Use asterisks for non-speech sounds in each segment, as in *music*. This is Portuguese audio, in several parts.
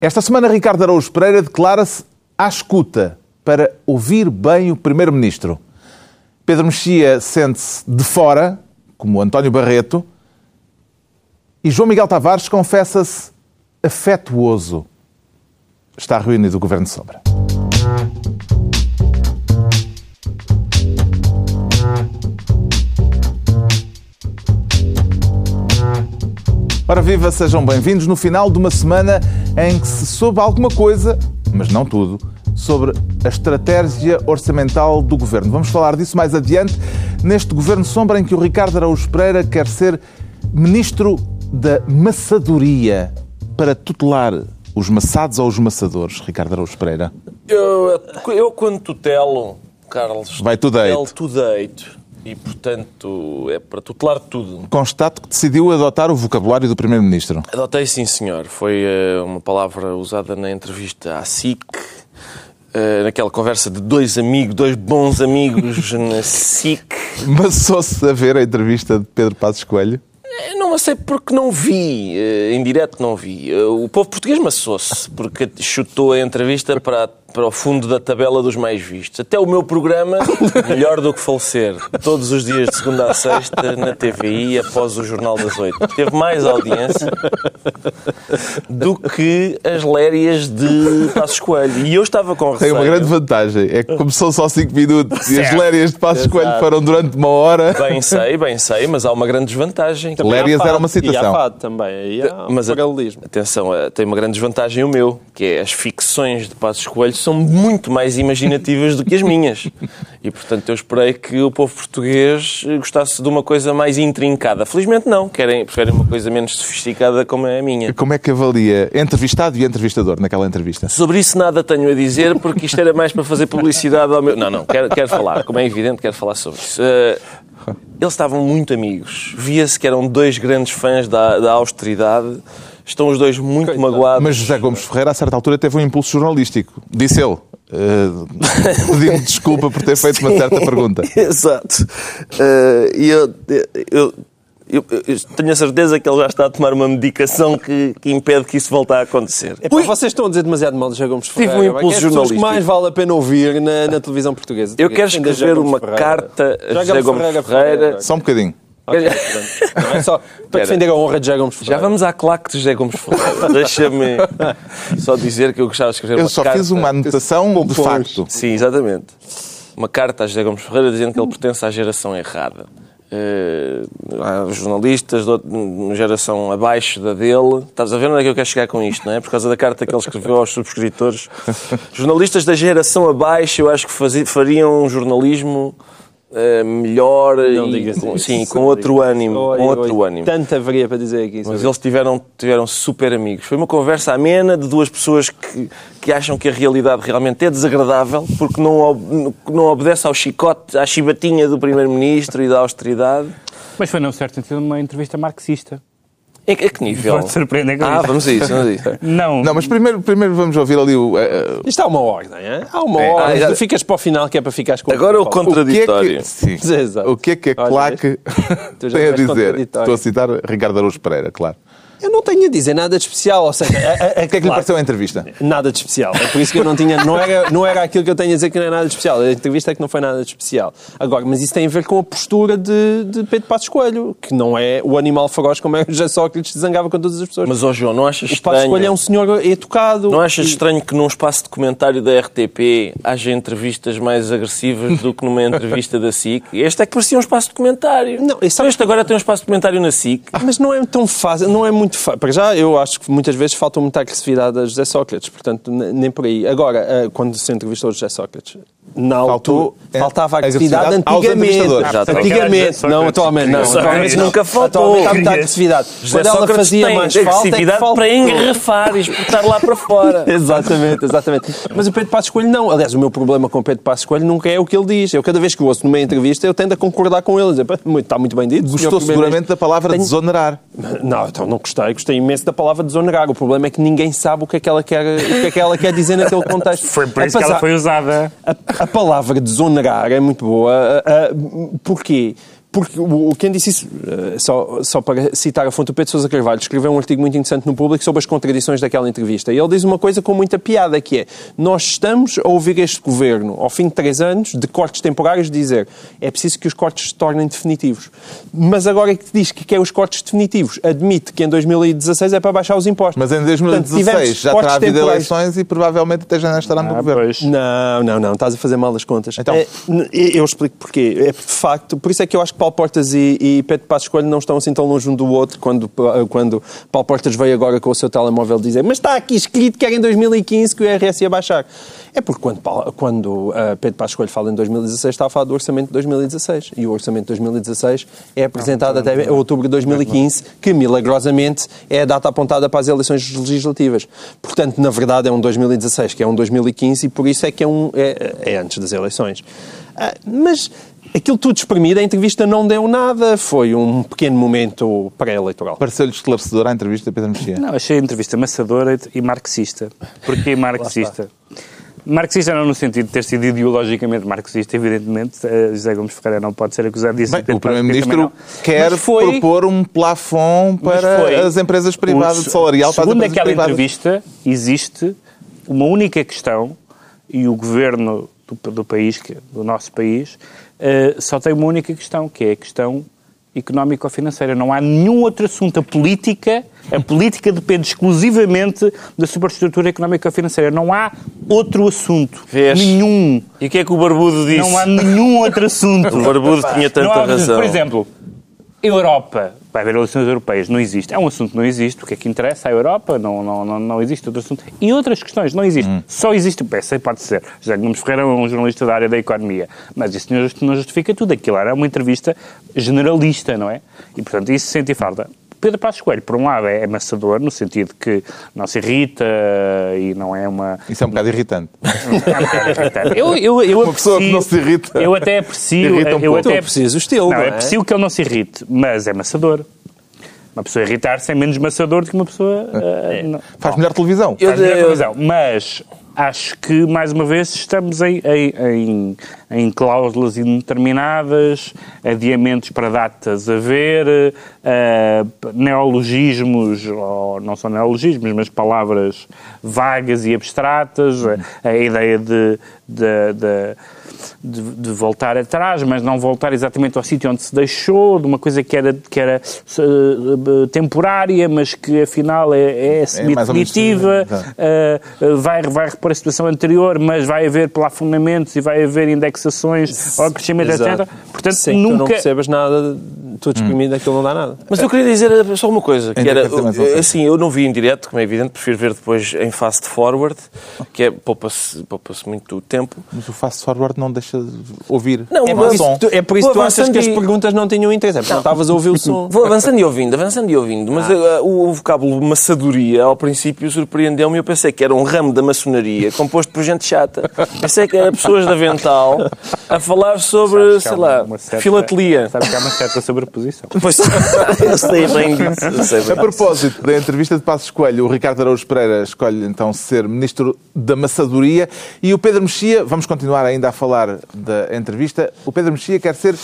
Esta semana, Ricardo Araújo Pereira declara-se à escuta para ouvir bem o Primeiro-Ministro. Pedro Mexia sente-se de fora, como António Barreto, e João Miguel Tavares confessa-se afetuoso. Está reunido o Governo de Sombra. Ora viva, sejam bem-vindos no final de uma semana em que se soube alguma coisa, mas não tudo, sobre a estratégia orçamental do Governo. Vamos falar disso mais adiante, neste Governo Sombra em que o Ricardo Araújo Pereira quer ser Ministro da Maçadoria para tutelar os maçados ou os maçadores, Ricardo Araújo Pereira? Eu, eu quando tutelo, Carlos, Vai to date. tutelo to date. E, portanto, é para tutelar tudo. Constato que decidiu adotar o vocabulário do Primeiro-Ministro. Adotei, sim, senhor. Foi eh, uma palavra usada na entrevista à SIC, eh, naquela conversa de dois amigos, dois bons amigos *laughs* na SIC. Maçou-se a ver a entrevista de Pedro Passos Coelho? Eu não sei porque não vi, eh, em direto não vi. Eh, O povo português maçou-se, porque chutou a entrevista para, para o fundo da tabela dos mais vistos. Até o meu programa, *laughs* melhor do que falecer, todos os dias de segunda a sexta, na TVI, após o Jornal das Oito. Teve mais audiência do que as lérias de Passos Coelho. E eu estava com Tem receio. uma grande vantagem, é que começou só 5 minutos e as Certo. lérias de Passos Coelho Exato. foram durante uma hora. Bem sei, bem sei, mas há uma grande desvantagem. Lérias era uma E citação. há fado também. Aí há um Mas paralelismo. atenção, eh, tem uma grande desvantagem o meu, que é as ficções de Passos Coelho são muito mais imaginativas do que as minhas. E portanto eu esperei que o povo português gostasse de uma coisa mais intrincada. Felizmente não, querem, preferem uma coisa menos sofisticada como é a minha. Como é que avalia entrevistado e entrevistador naquela entrevista? Sobre isso nada tenho a dizer, porque isto era mais para fazer publicidade ao meu... Não, não, quero, quero falar. Como é evidente, quero falar sobre isso. Eh, eles estavam muito amigos. Via-se que eram dois grandes fãs da, da austeridade. Estão os dois muito magoados. Mas José Gomes Ferreira, a certa altura, teve um impulso jornalístico. Disse ele, eh, *laughs* pedindo desculpa por ter feito uma certa pergunta. Exato. Eh, E eu, eu, eu- eu tenho a certeza que ele já está a tomar uma medicação que, que impede que isso volte a acontecer. Epá, vocês estão a dizer demasiado mal de José Gomes Tive um Ferreira. impulso é as pessoas jornalístico. que mais vale a pena ouvir na, na televisão portuguesa. Eu quero escrever uma Ferreira. carta a José Gomes Ferreira. Só um bocadinho. Ok, pronto. Não é só *laughs* para defender a honra de José Gomes Ferreira. Já vamos à claque de José Gomes Ferreira. *laughs* Deixa-me só dizer que eu gostava de escrever Eu uma só carta. fiz uma anotação de facto. Sim, exatamente. Uma carta a José Gomes Ferreira dizendo que ele pertence à geração errada. Há jornalistas de uma geração abaixo da dele. Estás a ver onde é que eu quero chegar com isto, não é? Por causa da carta que ele escreveu aos subscritores. *laughs* Jornalistas da geração abaixo, eu acho que fazi- fariam um jornalismo eh, melhor Não e com, isso. sim, com outro ânimo. Oi, Com outro oi, ânimo. Tanta haveria para dizer aqui. Mas eles tiveram, tiveram super amigos. Foi uma conversa amena de duas pessoas que, que acham que a realidade realmente é desagradável porque não, não obedece ao chicote, à chibatinha do Primeiro-Ministro e da austeridade. Mas foi, num certo sentido, uma entrevista marxista. Em que, a que nível? Pode surpreender com Ah, isso. vamos a isso, vamos a isso. *laughs* Não, Não, mas primeiro, primeiro vamos ouvir ali o. eh, Isto há uma ordem, é? Há uma É, ordem. ah, Ficas para o final que é para ficares com Agora o o que é contraditório. que, sim, Exato. o que é que a Olha, claque *laughs* tem a dizer? contraditório. Estou a citar Ricardo Araújo Pereira, claro. Eu não tenho a dizer nada de especial, ou seja, a- a- a- O que é que lhe pareceu a entrevista? Nada de especial. É por isso que eu não tinha. Não era, não era aquilo que eu tenho a dizer que não é nada de especial. A entrevista é que não foi nada de especial. Agora, mas isso tem a ver com a postura de, de Pedro Passos Coelho, que não é o animal feroz como é o José Sócrates se zangava com todas as pessoas. Mas, ó João, não achas o Passos Coelho é estranho... um senhor educado. Não achas E- estranho que num espaço de comentário da RTP haja entrevistas mais agressivas do que numa entrevista da SIC? Este é que parecia um espaço de comentário. Não, Este agora tem um espaço de comentário na SIC. Mas não é tão fácil, não é muito fácil. Para já, eu acho que muitas vezes falta muita agressividade a José Sócrates, portanto, nem por aí. Agora, eh, quando se entrevistou José Sócrates, na Faltou, eh, faltava agressividade agressividade antigamente. Antigamente, não atualmente. Não, atualmente nunca faltou. Atualmente há muita agressividade. José Quando ela Sócrates fazia mais falta, é que para engarrafar e espetar lá para fora. *laughs* Exatamente, exatamente. Mas o Pedro Passos Coelho não. Aliás, o meu problema com o Pedro Passos Coelho nunca é o que ele diz. Eu, cada vez que o ouço numa entrevista, eu tendo a concordar com ele. Dizer, "Pá, muito- Está muito bem dito. Gostou Primeiro-Ministro." seguramente da palavra Tenho- desonerar. Não, então não gostei. Gostei imenso da palavra desonerar. O problema é que ninguém sabe o que é que ela quer, o que é que ela quer dizer naquele *laughs* contexto. foi por isso que ela foi usada. A, palavra desonerar é muito boa. Ah, ah, porquê? Porque o, quem disse isso, eh, só, só para citar a fonte, o Pedro Sousa Carvalho escreveu um artigo muito interessante no Público sobre as contradições daquela entrevista. E ele diz uma coisa com muita piada, que é, nós estamos a ouvir este governo, ao fim de três anos, de cortes temporários, dizer é preciso que os cortes se tornem definitivos. Mas agora é que diz que quer os cortes definitivos, admite que em 2016 é para baixar os impostos. Mas em Portanto, 2016 tivemos já terá havido eleições e provavelmente até já não estará no Ah, governo. pois. Não, não, não, estás a fazer mal as contas. Então? É, eu explico porquê. É de facto, por isso é que eu acho que Paulo Portas e, e Pedro Passos Coelho não estão assim tão longe um do outro quando, quando Paulo Portas veio agora com o seu telemóvel dizer mas está aqui escrito que era em 2015 que o IRS ia baixar. É porque quando, quando ah, Pedro Passos Coelho fala em 2016 está a falar do orçamento de 2016 e o orçamento de 2016 é apresentado até outubro de 2015 que milagrosamente é a data apontada para as eleições legislativas. Portanto, na verdade é um 2016 que é um 2015 e por isso é que é, um, é, é antes das eleições. Ah, mas aquilo tudo espremido, a entrevista não deu nada, foi um pequeno momento pré-eleitoral. Pareceu-lhe esclarecedora a entrevista a Pedro Mexia. Não, achei a entrevista maçadora e marxista. Porquê *laughs* marxista? Marxista não no sentido de ter sido ideologicamente marxista, evidentemente. Eh, José Gomes Ferreira não pode ser acusado disso. Bem, o Primeiro-Ministro quer foi- propor um plafond para as empresas privadas, o- de salarial para as Segundo empresas aquela privadas. entrevista, existe uma única questão e o governo do, do país, que- do nosso país, eh, só tem uma única questão, que é a questão económico-financeira. Não há nenhum outro assunto. A política, a política depende exclusivamente da superestrutura económico-financeira. Não há outro assunto. Vês? Nenhum. E o que é que o Barbudo disse? Não há nenhum outro assunto. O Barbudo tinha tanta há- razão. Por exemplo, Europa. Vai haver eleições europeias. Não existe. É um assunto que não existe. O que é que interessa à Europa? Não, não, não, não existe outro assunto. E outras questões. Não existe. Hum. Só existe. Bem, sei, pode ser. José Gomes Ferreira é um jornalista da área da economia. Mas isso não justi- não justifica tudo. Aquilo era uma entrevista generalista, não é? E, portanto, isso sente falta. Pedro Passos Coelho, por um lado, é amassador, no sentido que não se irrita e não é uma... Isso é um bocado irritante. *laughs* É um bocado irritante. Eu, eu, eu Uma pessoa que aprecio- não se irrita. Eu até aprecio. Irrita um eu pouco. até Tu aprecias o estilo, Não, não é? aprecio que ele não se irrite, mas é maçador. Uma pessoa irritar-se é menos maçador do que uma pessoa. ah, não- Faz melhor televisão. Eu- Faz melhor televisão. Mas acho que, mais uma vez, estamos em, em, em, em cláusulas indeterminadas, adiamentos para datas a ver, eh, neologismos, ou não são neologismos, mas palavras vagas e abstratas, a, a ideia de, de, de, de- de voltar atrás, mas não voltar exatamente ao sítio onde se deixou, de uma coisa que era, que era eh, temporária, mas que afinal é, é semi-definitiva, exato. Uh, uh, vai, vai repor a situação anterior, mas vai haver plafondamentos e vai haver indexações ao crescimento, Exato. etc. Portanto, Sem que tu não nunca. percebas nada, tudo espremido, aquilo não dá nada. Mas eu queria dizer só uma coisa, que era, assim, eu não vi em direto, como é evidente, prefiro ver depois em fast forward, que é, poupa-se poupa muito tempo. Mas o fast forward não deixa de ouvir. Não, É mas por isso, som. que tu- é por isso que tu achas que as perguntas não tinham interesse. É porque não estavas a ouvir o som. *laughs* Vou avançando e ouvindo, avançando e ouvindo, mas uh, o vocábulo maçadoria, ao princípio, surpreendeu-me e eu pensei que era um ramo da maçonaria composto por gente chata. Pensei que era pessoas de avental a falar sobre, sei lá, certa- filatelia. Sabes que há uma certa sobreposição. Pois, *laughs* eu sei bem disso. eu sei bem A propósito da entrevista de Passos Coelho, o Ricardo Araújo Pereira escolhe então ser Ministro da Maçadoria e o Pedro Mexia, vamos continuar ainda a falar da entrevista, o Pedro Mexia quer ser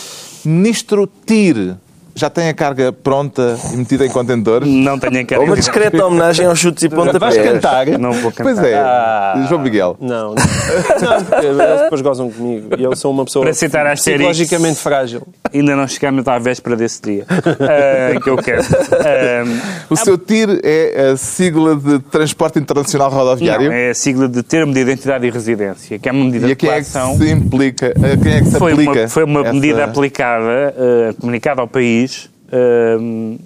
Ministro TIR. Já tem a carga pronta e metida em contentores? Não tenho a cara. Uma discreta homenagem aos chutes e pontapés. Vais cantar? Não vou cantar. Pois é, Ah. João Miguel. Não, não, *laughs* não, porque eles depois gozam comigo. E eu sou uma pessoa Para citar a Asterix. psicologicamente frágil. Ainda não chegamos à véspera desse dia ah, que eu quero. Ah, O seu TIR é a sigla de Transporte Internacional Rodoviário? não, é a sigla de Termo de Identidade e Residência, que é uma medida E a de quem é que coação. se implica? A quem é que se Foi aplica? uma, foi uma essa- medida aplicada, eh, comunicada ao país, eh, num,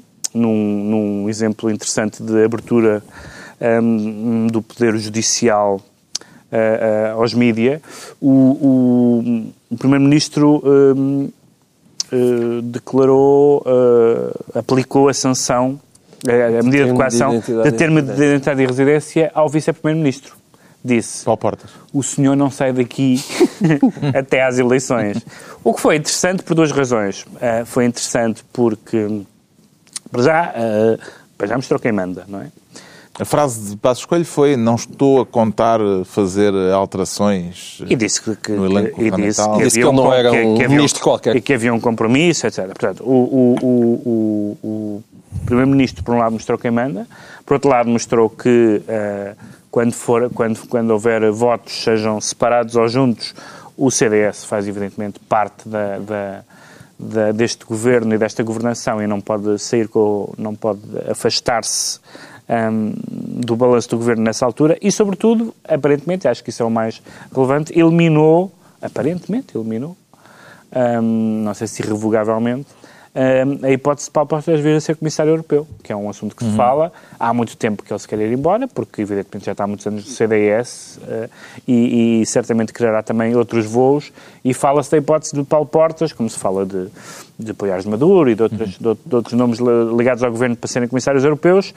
num exemplo interessante de abertura eh, do Poder Judicial eh, eh, aos mídia. O, o- Primeiro-Ministro eh, eh, declarou, eh, aplicou a sanção, a medida de coação de termo de identidade e residência ao Vice-Primeiro-Ministro. Disse, Paulo Portas. o senhor não sai daqui *laughs* *laughs* até às eleições. O que foi interessante por duas razões. Ah, foi interessante porque, para já, para já mostrou quem manda, não é? A frase de Passos Coelho foi não estou a contar fazer alterações E disse que, que, no elenco e disse que Disse havia que ele não com- era que- um que havia ministro qualquer. E que havia um compromisso, etc. Portanto, o, o, o, o, o Primeiro-Ministro, por um lado, mostrou quem manda, por outro lado, mostrou que eh, quando, for, quando, quando houver votos, sejam separados ou juntos, o CDS faz, evidentemente, parte da, da, da- deste governo e desta governação e não pode sair com, não pode afastar-se hum, do balanço do governo nessa altura e, sobretudo, aparentemente, acho que isso é o mais relevante, eliminou, aparentemente eliminou, hum, não sei se irrevogavelmente, a hipótese de Paulo Portas vir a ser comissário europeu, que é um assunto que se fala. Há muito tempo que ele se quer ir embora, porque evidentemente já está há muitos anos no CDS eh, e, e certamente quererá também outros voos. E fala-se da hipótese de Paulo Portas, como se fala de, de apoiares de Maduro e de, outras, de, de outros nomes li- ligados ao governo para serem comissários europeus.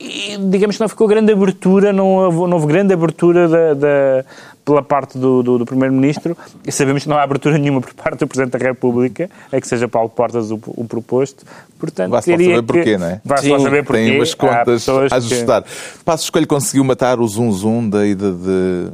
E digamos que não ficou grande abertura, não houve, não houve grande abertura da, da- pela parte do, do, do Primeiro-Ministro. E sabemos que não há abertura nenhuma por parte do Presidente da República, é que seja Paulo Portas o, o proposto. Portanto, Vai-se lá diria saber que- porquê, não é? Vai-se lá saber porquê. Tem umas contas a que- ajustar. Passos Coelho conseguiu matar o zum-zum da ida de,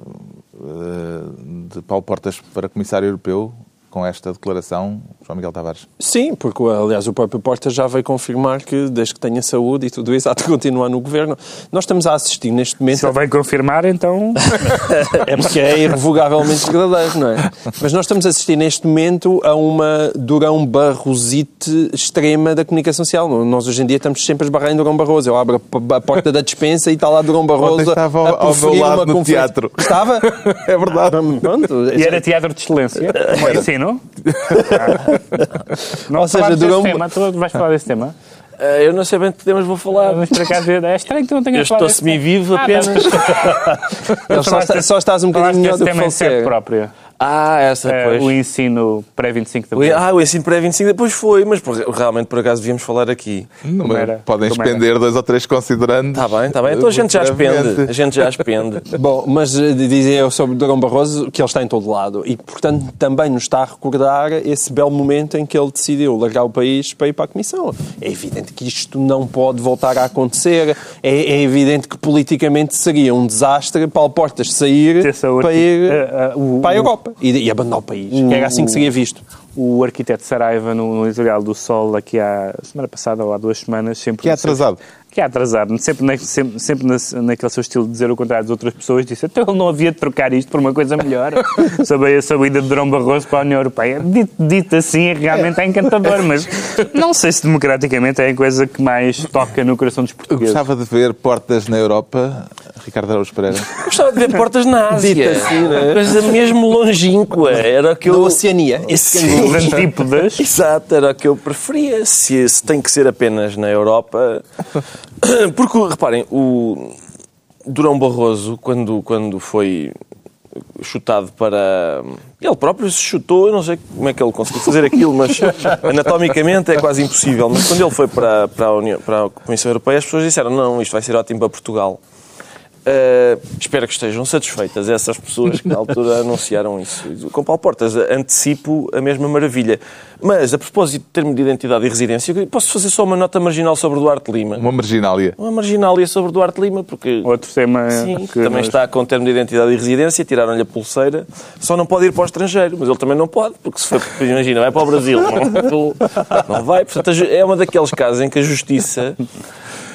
eh, de Paulo Portas para comissário europeu com esta declaração, João Miguel Tavares. Sim, porque aliás o próprio Porta já veio confirmar que desde que tenha saúde e tudo isso *laughs* há de continuar no governo. Nós estamos a assistir neste momento Se ele vai confirmar, então... *laughs* É porque é irrevogavelmente verdadeiro, não é? Mas nós estamos a assistir neste momento a uma Durão Barrosite extrema da comunicação social. Nós hoje em dia estamos sempre a esbarrar em Durão Barroso. Eu abro a porta da dispensa e está lá Durão Barroso Ontem estava ao- a ao meu lado uma no teatro. Estava? *laughs* É verdade. Pronto. E era teatro de excelência, como ensino. Não *laughs* Ou seja, falar desse durou um- tema, tu vais falar desse tema? Ah, eu não sei bem que temas vou falar. Mas por acaso é estranho que tu não Eu tenhas falado estou desse tema. semi-vivo Ah, apenas. *laughs* Ele só, está- só estás um bocadinho melhor do que tema em sede falecer. própria. Ah, essa, Eh, pois. o ensino pré-25 de O- abril. Ah, o ensino pré-25 depois foi, mas por- realmente por acaso devíamos falar aqui. Não, Como era? Podem Como era? expender dois ou três considerandos. Está bem, está bem. Então a gente já expende. A gente já expende. *laughs* Bom, mas eh, dizia eu sobre Durão Barroso que ele está em todo lado e, portanto, também nos está a recordar esse belo momento em que ele decidiu largar o país para ir para a Comissão. É evidente que isto não pode voltar a acontecer. É, é evidente que politicamente seria um desastre Paulo Portas sair para ir Eh, eh, o- para a o- Europa e, e abandonar o país. Que era assim que seria visto. O arquiteto Saraiva, no, no editorial do Sol, aqui há semana passada ou há duas semanas, sempre. Que é atrasado. Que é atrasado. Sempre, sempre, sempre na- naquele seu estilo de dizer o contrário das outras pessoas, disse então ele não havia de trocar isto por uma coisa melhor. *laughs* sobre a saída de Durão Barroso para a União Europeia. Dito, dito assim, realmente é encantador, mas não sei se democraticamente é a coisa que mais toca no coração dos Eu portugueses. gostava de ver portas na Europa. Ricardo Araújo Pereira. Gostava de ver portas na Ásia. Dito assim, não é? Coisa mesmo longínqua. Era o que Na eu... Oceania. Esse Sim. Os antípodas. Exato, era o que eu preferia. Se, se tem que ser apenas na Europa. *coughs* Porque, reparem, o Durão Barroso, quando, quando foi chutado para. Ele próprio se chutou, eu não sei como é que ele conseguiu fazer aquilo, mas *laughs* anatomicamente é quase impossível. Mas quando ele foi para, para, a, União, para a Comissão Europeia, as pessoas disseram: não, isto vai ser ótimo para Portugal. Uh, espero que estejam satisfeitas essas pessoas que na altura *laughs* anunciaram isso. Com Paulo Portas, antecipo a mesma maravilha. Mas, a propósito de termo de identidade e residência, posso fazer só uma nota marginal sobre Duarte Lima? Uma marginália. Uma marginália sobre Duarte Lima, porque Outro tema Sim, que também nós- está com termo de identidade e residência, tiraram-lhe a pulseira, só não pode ir para o estrangeiro, mas ele também não pode, porque se for, *laughs* imagina, vai para o Brasil, não, não vai. Portanto, é uma daqueles casos em que a justiça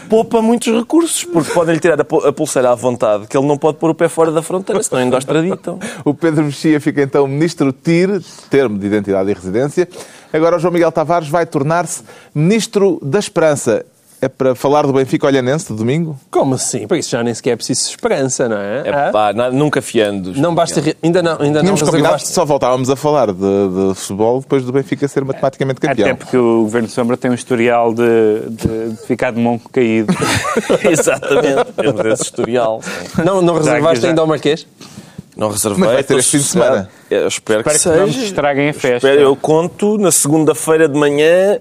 poupa muitos recursos, porque podem-lhe tirar a pu- a pulseira à vontade, que ele não pode pôr o pé fora da fronteira, senão ainda extraditam. *laughs* O Pedro Mexia fica então ministro TIR, termo de identidade e residência. Agora o João Miguel Tavares vai tornar-se ministro da Esperança. É para falar do Benfica Olhanense de domingo? Como assim? Para isso já nem sequer é preciso esperança, não é? É Ah? pá, na- nunca fiando. Não basta. re- Ainda não, ainda Tínhamos não combinado reservaste- que só voltávamos a falar de, de futebol depois do Benfica ser matematicamente campeão. Até porque o Governo Sombra tem um historial de, de- de ficar de monco caído. *laughs* Exatamente, temos esse historial. sim. Não, não reservaste já- ainda ao Marquês? Não reservei. É que vai estou este fim de semana? Eu espero, Espero que que não seja. nos estraguem a festa. Espero, eu conto na segunda-feira de manhã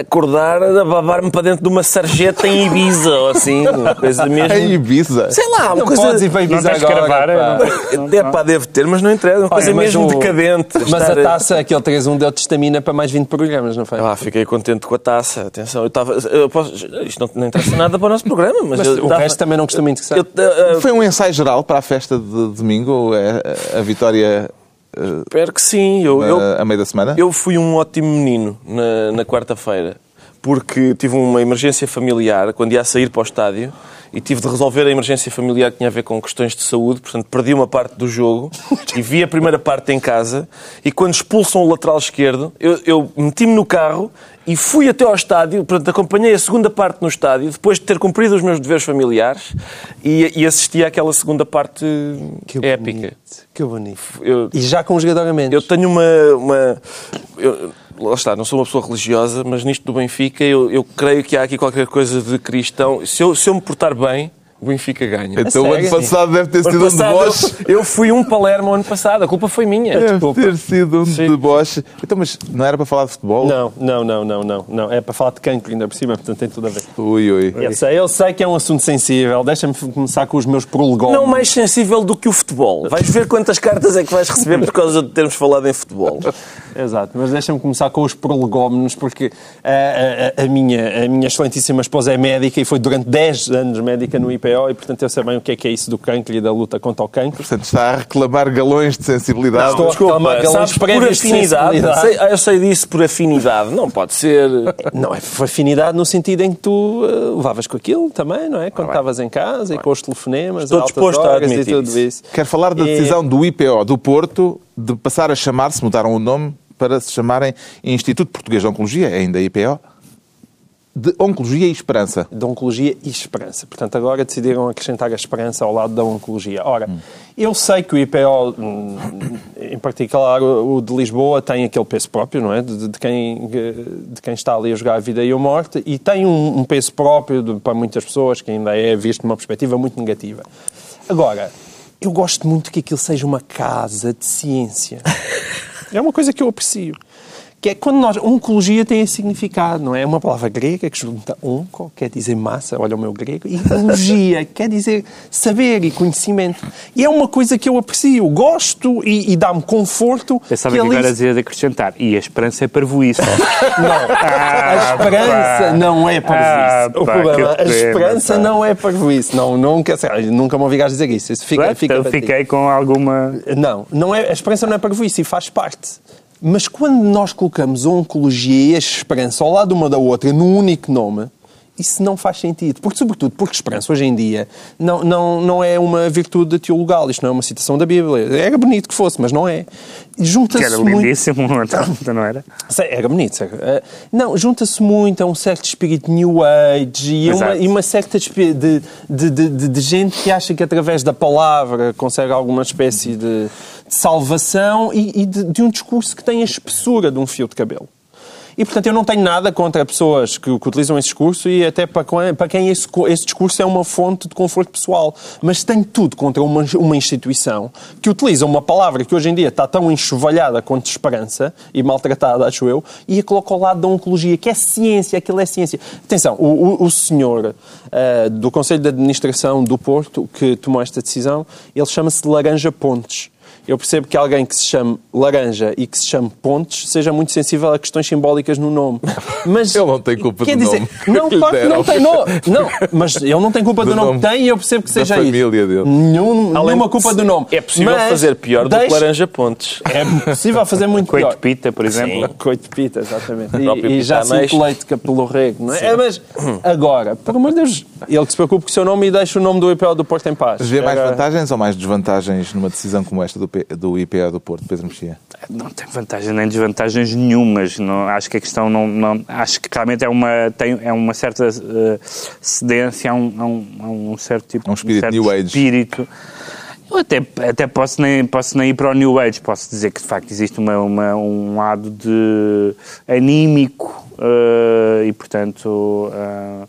acordar a babar-me para dentro de uma sarjeta em Ibiza, ou assim, uma coisa *laughs* mesmo. Em Ibiza. Sei lá, uma Não coisa. podes ir para Não Ibiza que agora. gravar, pá. não- *laughs* É pá, deve ter, mas não entrega. Uma coisa Olha, mesmo o- decadente. Mas estar a taça, aquele 3-1 deu-te estamina para mais 20 programas, não foi? Ah, fiquei contente com a taça. Atenção, eu estava. eu posso- isto não, não interessa nada para o nosso programa, mas, Mas eu o tava- resto também não costuma interessar. eu, eh, Foi um ensaio geral para a festa de domingo, ou é a vitória eh, espero que sim. Eu, eu, a meio da semana? eu fui um ótimo menino na, na quarta-feira, porque tive uma emergência familiar quando ia a sair para o estádio e tive de resolver a emergência familiar que tinha a ver com questões de saúde, portanto perdi uma parte do jogo e vi a primeira parte em casa e quando expulsam o lateral esquerdo, eu, eu meti-me no carro e fui até ao estádio, portanto acompanhei a segunda parte no estádio, depois de ter cumprido os meus deveres familiares e, e assisti àquela segunda parte Que épica. bonito, Que bonito. Eu- E já com jogador a menos. eu tenho uma. uma eu, lá está, não sou uma pessoa religiosa, mas nisto do Benfica eu, eu creio que há aqui qualquer coisa de cristão. Se eu, se eu me portar bem, o Benfica ganha. Então o ano passado deve ter sido um deboche. eu, eu fui um Palermo ano passado, a culpa foi minha. Deve ter sido um Sim. deboche. Então, mas não era para falar de futebol? Não, não, não, não, não, não. É para falar de cancro ainda por cima, portanto tem tudo a ver. Ui, ui. Eu sei, eu sei que é um assunto sensível. Deixa-me começar com os meus prolegómenos. Não mais sensível do que o futebol. Vais ver quantas cartas é que vais receber por causa de termos falado em futebol. *laughs* Exato, mas deixa-me começar com os prolegómenos, porque a, a- a minha, a minha excelentíssima esposa é médica e foi durante 10 anos médica no IPO e, portanto, eu sei bem o que é que é isso do cancro e da luta contra o cancro. Portanto, está a reclamar galões de sensibilidade. Estou a reclamar galões sabes, por afinidade. sensibilidade. Sei- eu sei disso por afinidade. Não pode ser. *laughs* Não, é foi afinidade no sentido em que tu eh, levavas com aquilo também, não é? Quando estavas em casa e com os telefonemas, Estou altas disposto a horas e admitir tudo isso. isso. Quero falar da E- decisão do IPO do Porto de passar a chamar-se, mudaram o nome, para se chamarem Instituto Português de Oncologia, ainda IPO, de Oncologia e Esperança. de Oncologia e Esperança. Portanto, agora decidiram acrescentar a Esperança ao lado da Oncologia. Ora, eu sei que o IPO, hum, em particular o o de Lisboa, tem aquele peso próprio, não é? De, de quem, de quem está ali a jogar a vida e a morte, e tem um, um peso próprio de- para muitas pessoas, que ainda é visto de uma perspectiva muito negativa. Agora, eu gosto muito que aquilo seja uma casa de ciência. *laughs* É uma coisa que eu aprecio. Que é quando nós. Oncologia tem esse significado, não é? É uma palavra grega que junta onco, quer dizer massa, olha o meu grego, e ologia, *laughs* quer dizer saber e conhecimento. E é uma coisa que eu aprecio, gosto e, e dá-me conforto. Pensava que que agora dizia de acrescentar. E a esperança é parvoíce. Não, a esperança pá. não é para Ah. O pá, problema, a esperança pá. não é para isso. Não, nunca, nunca me obrigaste a dizer isso. Isso fica, fica então para ti. fiquei com alguma. Não, não é, a esperança não é para isso e faz parte. Mas quando nós colocamos a oncologia e a esperança ao lado uma da outra num único nome, isso não faz sentido. Porque, sobretudo, porque esperança hoje em dia não, não, não é uma virtude teologal. Isto não é uma citação da Bíblia. Era bonito que fosse, mas não é. Junta-se era muito... lindíssimo, então, *laughs* não era? Sei, Era bonito. sei. Eh, Não, junta-se muito a um certo espírito New Age e, uma, e uma certa de, de, de, de- gente que acha que através da palavra consegue alguma espécie de, salvação e, e de, de um discurso que tem a espessura de um fio de cabelo. E, portanto, eu não tenho nada contra pessoas que, que utilizam esse discurso e até para, quem- para quem esse, esse discurso é uma fonte de conforto pessoal. Mas tenho tudo contra uma, uma instituição que utiliza uma palavra que hoje em dia está tão enxovalhada quanto esperança e maltratada, acho eu, e a coloca ao lado da oncologia, que é ciência, aquilo é ciência. Atenção, o, o, o senhor ah, do Conselho de Administração do Porto que tomou esta decisão, ele chama-se Laranja Pontes. Eu percebo que alguém que se chame Laranja e que se chame Pontes seja muito sensível a questões simbólicas no nome. *laughs* Mas, Ele não tem culpa do dizer, nome Não, *laughs* claro que não tem *laughs* nome. Não, mas ele não tem culpa do, Do nome nome que tem e eu percebo que seja isso. família dele. Nenhum, Além nenhuma culpa do nome. É possível Mas fazer pior do que Laranja Pontes. É possível fazer muito Coito pior. Pita, por exemplo. Coito de pita, exatamente. E, e já sinto leite que pelo rego, não é? É, Mas agora, por amor de Deus, ele que se preocupe com o seu nome e deixe o nome do IPO do Porto em paz. Vê mais Era- vantagens ou mais desvantagens numa decisão como esta do, Do IPO do Porto, Pedro Mexia? Não tem vantagens nem desvantagens nenhumas. Não, acho que a questão não, não- Acho que realmente é uma, tem, é uma certa eh, cedência a um, a um- a um certo tipo um espírito certo New Age. espírito. Eu até, até posso, nem, posso nem ir para o New Age, posso dizer que de facto existe uma, uma- um lado de anímico eh, e portanto Uh,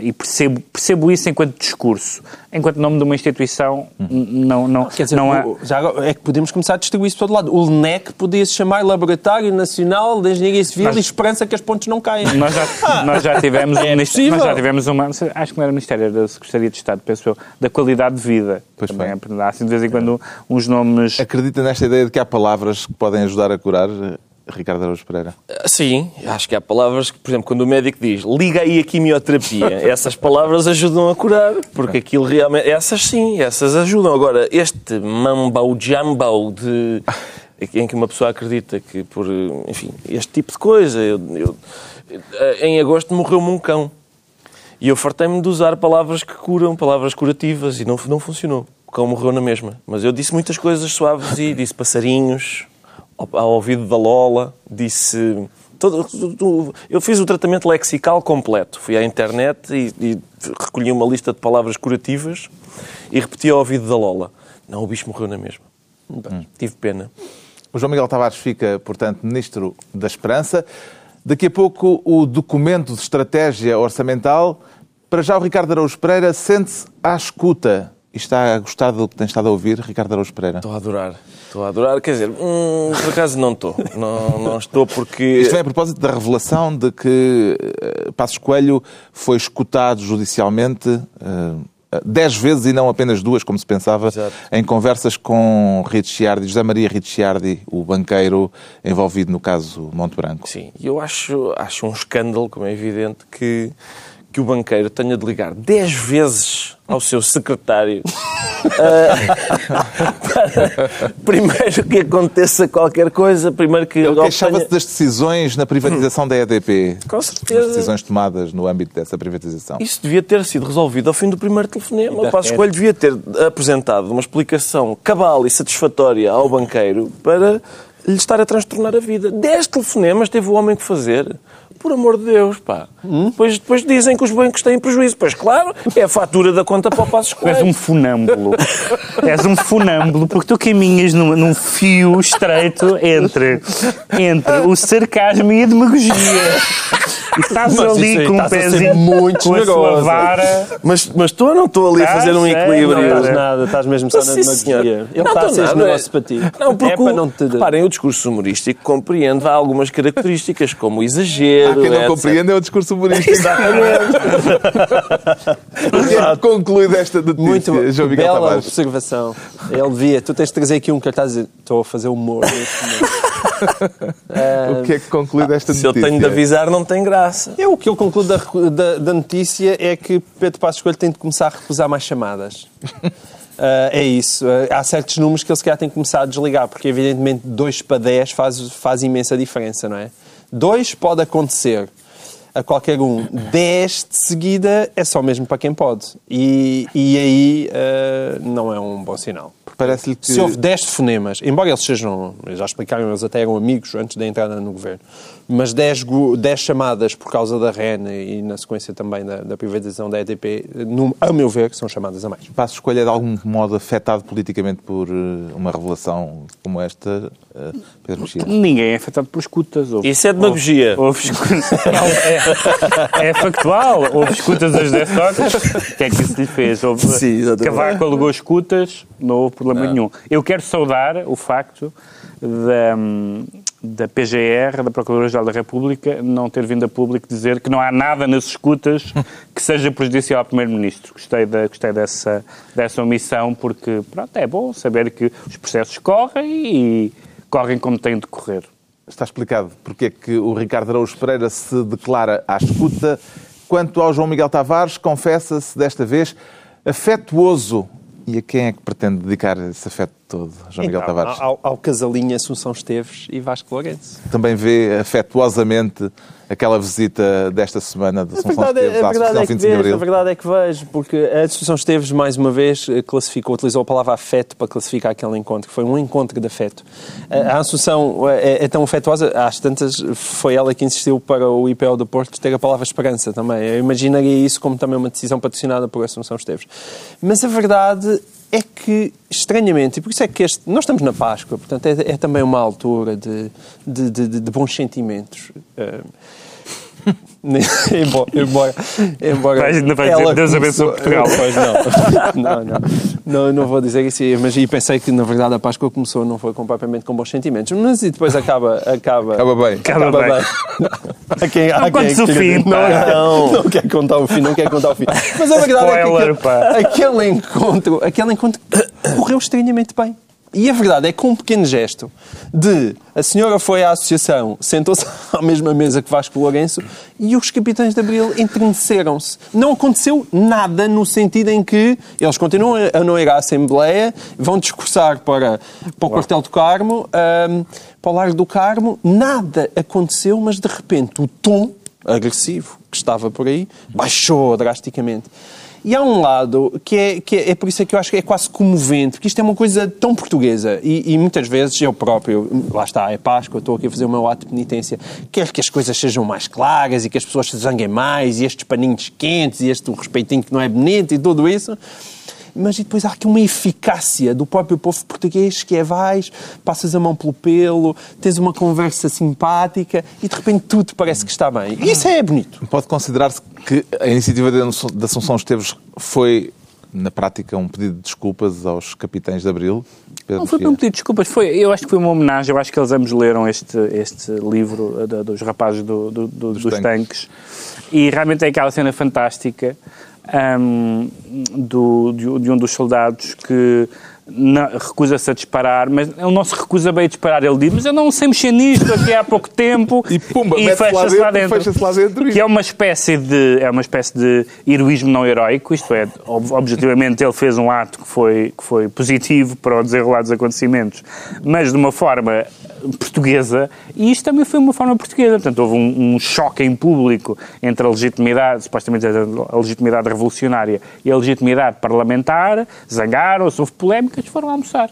e percebo, percebo isso enquanto discurso. Enquanto nome de uma instituição, não, não, Quer dizer, não há... já é que podemos começar a distribuir isso para todo lado. O LNEC podia se chamar Laboratório Nacional de Engenharia Civil Mas- e Esperança que as pontes não caem. Nós já, nós já tivemos um É ministério, possível. nós já tivemos uma, acho que não era Ministério, era da Secretaria de Estado, penso eu, da qualidade de vida. Pois Também foi. é, há assim de vez em quando uns nomes. Acredita nesta ideia de que há palavras que podem ajudar a curar, eh, Ricardo Araújo Pereira? Sim, acho que há palavras que, por exemplo, quando o médico diz liga aí a quimioterapia, *laughs* essas palavras ajudam a curar, porque aquilo realmente. Essas sim, essas ajudam. Agora, este mambau jambau de. em que uma pessoa acredita que por. enfim, este tipo de coisa. Eu, eu- em agosto morreu-me um cão. E eu fartei-me de usar palavras que curam, palavras curativas, e não, não funcionou. O cão morreu na mesma. Mas eu disse muitas coisas suaves e disse passarinhos, ao, ouvido da Lola, disse. todo- eu fiz o tratamento lexical completo. Fui à internet e, e recolhi uma lista de palavras curativas e repeti ao ouvido da Lola. Não, o bicho morreu na mesma. Tive pena. O João Miguel Tavares fica, portanto, Ministro da Esperança. Daqui a pouco, o documento de estratégia orçamental. Para já, o Ricardo Araújo Pereira sente-se à escuta. E está a gostar do que tem estado a ouvir, Ricardo Araújo Pereira? Estou a adorar. Estou a adorar. Quer dizer, hum, por acaso não estou. Não, não estou porque. Isto vem a propósito da revelação de que eh, Passos Coelho foi escutado judicialmente eh, dez vezes e não apenas duas, como se pensava, Exato. em conversas com Ricciardi, José Maria Ricciardi, o banqueiro envolvido no caso Monte Branco. Sim, e eu acho, acho um escândalo, como é evidente, que, que o banqueiro tenha de ligar 10 vezes ao seu secretário *laughs* ah, para, primeiro que aconteça qualquer coisa, primeiro que Ele queixava-se das decisões na privatização da EDP. Com As certeza. decisões tomadas no âmbito dessa privatização. Isso devia ter sido resolvido ao fim do primeiro telefonema. O Passos rede. Coelho devia ter apresentado uma explicação cabal e satisfatória ao banqueiro para lhe estar a transtornar a vida. Dez telefonemas teve o homem que fazer. Por amor de Deus, pá. Depois, depois dizem que os bancos têm prejuízo. Pois claro, é a fatura da conta para o Passos Tu és Coelho. um funâmbulo. *laughs* és um funâmbulo porque tu caminhas num, num fio estreito entre, entre o sarcasmo e a demagogia. *laughs* E estás Mas ali aí com um a ser pezinho muito com a sua vara. Mas, mas estou ou não estou ali a Ah, fazer um sei, Não equilíbrio? estás é. nada, estás mesmo só na demagogia. Ele Não está a ser nada. generoso para ti. Não, porque é para não te... reparem, o discurso humorístico compreende há algumas características, como o exagero, Quem não etc. compreende é o discurso humorístico. Exatamente. *laughs* Concluída esta notícia, Muito João Miguel bela Tavares. observação. Ele devia. Tu tens de trazer aqui um cartaz e dizer estou a fazer humor neste momento. *laughs* O que é que conclui desta Se eu notícia? tenho de avisar, não tem graça. Eu, o que eu concluo da, da, da notícia é que Pedro Passos Coelho tem de começar a recusar mais chamadas. *laughs* Ah, é isso. Ah, há certos números que ele se calhar tem que começar a desligar, porque evidentemente 2 para 10 faz, faz imensa diferença, não é? 2 pode acontecer a qualquer um. 10 de seguida é só mesmo para quem pode. E, e aí ah, não é um bom sinal. Parece-lhe que... Se houve 10 fonemas, embora eles sejam, já explicaram, eles até eram amigos antes da entrada no governo, mas 10, gu- 10 chamadas por causa da REN e na sequência também da, da privatização da EDP, no, a meu ver, são chamadas a mais. Passos Escolha é de algum modo afetado politicamente por eh, uma revelação como esta, eh, Pedro Mexia? Ninguém é afetado pelas escutas. Houve, Isso é demagogia. Houve, houve escutas. *laughs* É, é factual. Houve escutas às 10 horas. O que é que isso lhe fez? Houve, Sim, exatamente. Cavaco alugou escutas, não houve problema nenhum. Eu quero saudar o facto da, da PGR, da Procuradoria-Geral da República, não ter vindo a público dizer que não há nada nas escutas que seja prejudicial ao Primeiro-Ministro. Gostei, da, gostei dessa, dessa omissão, porque pronto, é bom saber que os processos correm e correm como têm de correr. Está explicado porque é que o Ricardo Araújo Pereira se declara à escuta. Quanto ao João Miguel Tavares, confessa-se desta vez afetuoso. E a quem é que pretende dedicar esse afeto todo, João Miguel Então, Tavares? ao, ao casalinho Assunção Esteves e Vasco Lourenço. Também vê afetuosamente aquela visita desta semana de São Esteves é, à Associação é que 25 de vejo, a verdade é que vejo, porque a Associação Esteves, mais uma vez, eh, classificou, utilizou a palavra afeto para classificar aquele encontro, que foi um encontro de afeto. A Assunção é, é tão afetuosa, às tantas, foi ela que insistiu para o IPO do Porto ter a palavra esperança também. Eu imaginaria isso como também uma decisão patrocinada por Assunção Esteves. Mas a verdade é que, estranhamente, e por isso é que este, nós estamos na Páscoa, portanto é, é também uma altura de, de, de- de bons sentimentos. Eh, *laughs* embora, embora, embora Vais- ainda vais dizer, ela "Deus abençoe Portugal." *laughs* Pois *laughs* não. não, não, não, não vou dizer isso, mas e pensei que na verdade a Páscoa começou não foi completamente com bons sentimentos, mas e depois acaba, acaba, Acaba bem. Acaba bem. Há quem, há Não quem o fim, não, não, não quer contar o fim, não quer contar o fim. Mas a verdade Spoiler, é que aquele, aquele encontro, aquele encontro correu estranhamente bem. E a verdade é que com um pequeno gesto de a senhora foi à associação, sentou-se *laughs* à mesma mesa que Vasco Lourenço e os capitães de Abril entreneceram-se. Não aconteceu nada no sentido em que eles continuam a não ir à Assembleia, vão discursar para, para o quartel do Carmo, ahm, para o Largo do Carmo, nada aconteceu, mas de repente o tom agressivo que estava por aí baixou drasticamente. E há um lado que é, que é, é por isso é que eu acho que é quase comovente, porque isto é uma coisa tão portuguesa e, e muitas vezes eu próprio, lá está, é Páscoa, estou aqui a fazer o meu ato de penitência, quero que as coisas sejam mais claras e que as pessoas se zanguem mais e estes paninhos quentes e este respeitinho que não é bonito e tudo isso. Mas e depois há aqui uma eficácia do próprio povo português que é vais, passas a mão pelo pelo, tens uma conversa simpática e de repente tudo parece que está bem. E isso é bonito. Pode considerar-se que a iniciativa de de Assunção Esteves foi, na prática, um pedido de desculpas aos capitães de Abril? Pedro Não foi um pedido de desculpas, foi, eu acho que foi uma homenagem, eu acho que eles ambos leram este, este livro da- dos rapazes do- do- do- dos, tanques. tanques. e realmente é aquela cena fantástica ahm, do, de, de um dos soldados que recusa-se a disparar, mas ele não se recusa bem a disparar, ele diz, mas eu não sei mexer nisto aqui há pouco tempo. E pumba, mete-se lá dentro, fecha-se lá dentro e- Que é uma espécie de é uma espécie de heroísmo não heróico, isto é, ob- objetivamente ele fez um ato que foi, que foi positivo para o desenrolar dos acontecimentos, mas de uma forma portuguesa, e isto também foi uma forma portuguesa. Portanto, houve um, um choque em público entre a legitimidade, supostamente a legitimidade revolucionária e a legitimidade parlamentar, zangaram-se, houve polémicas, foram almoçar.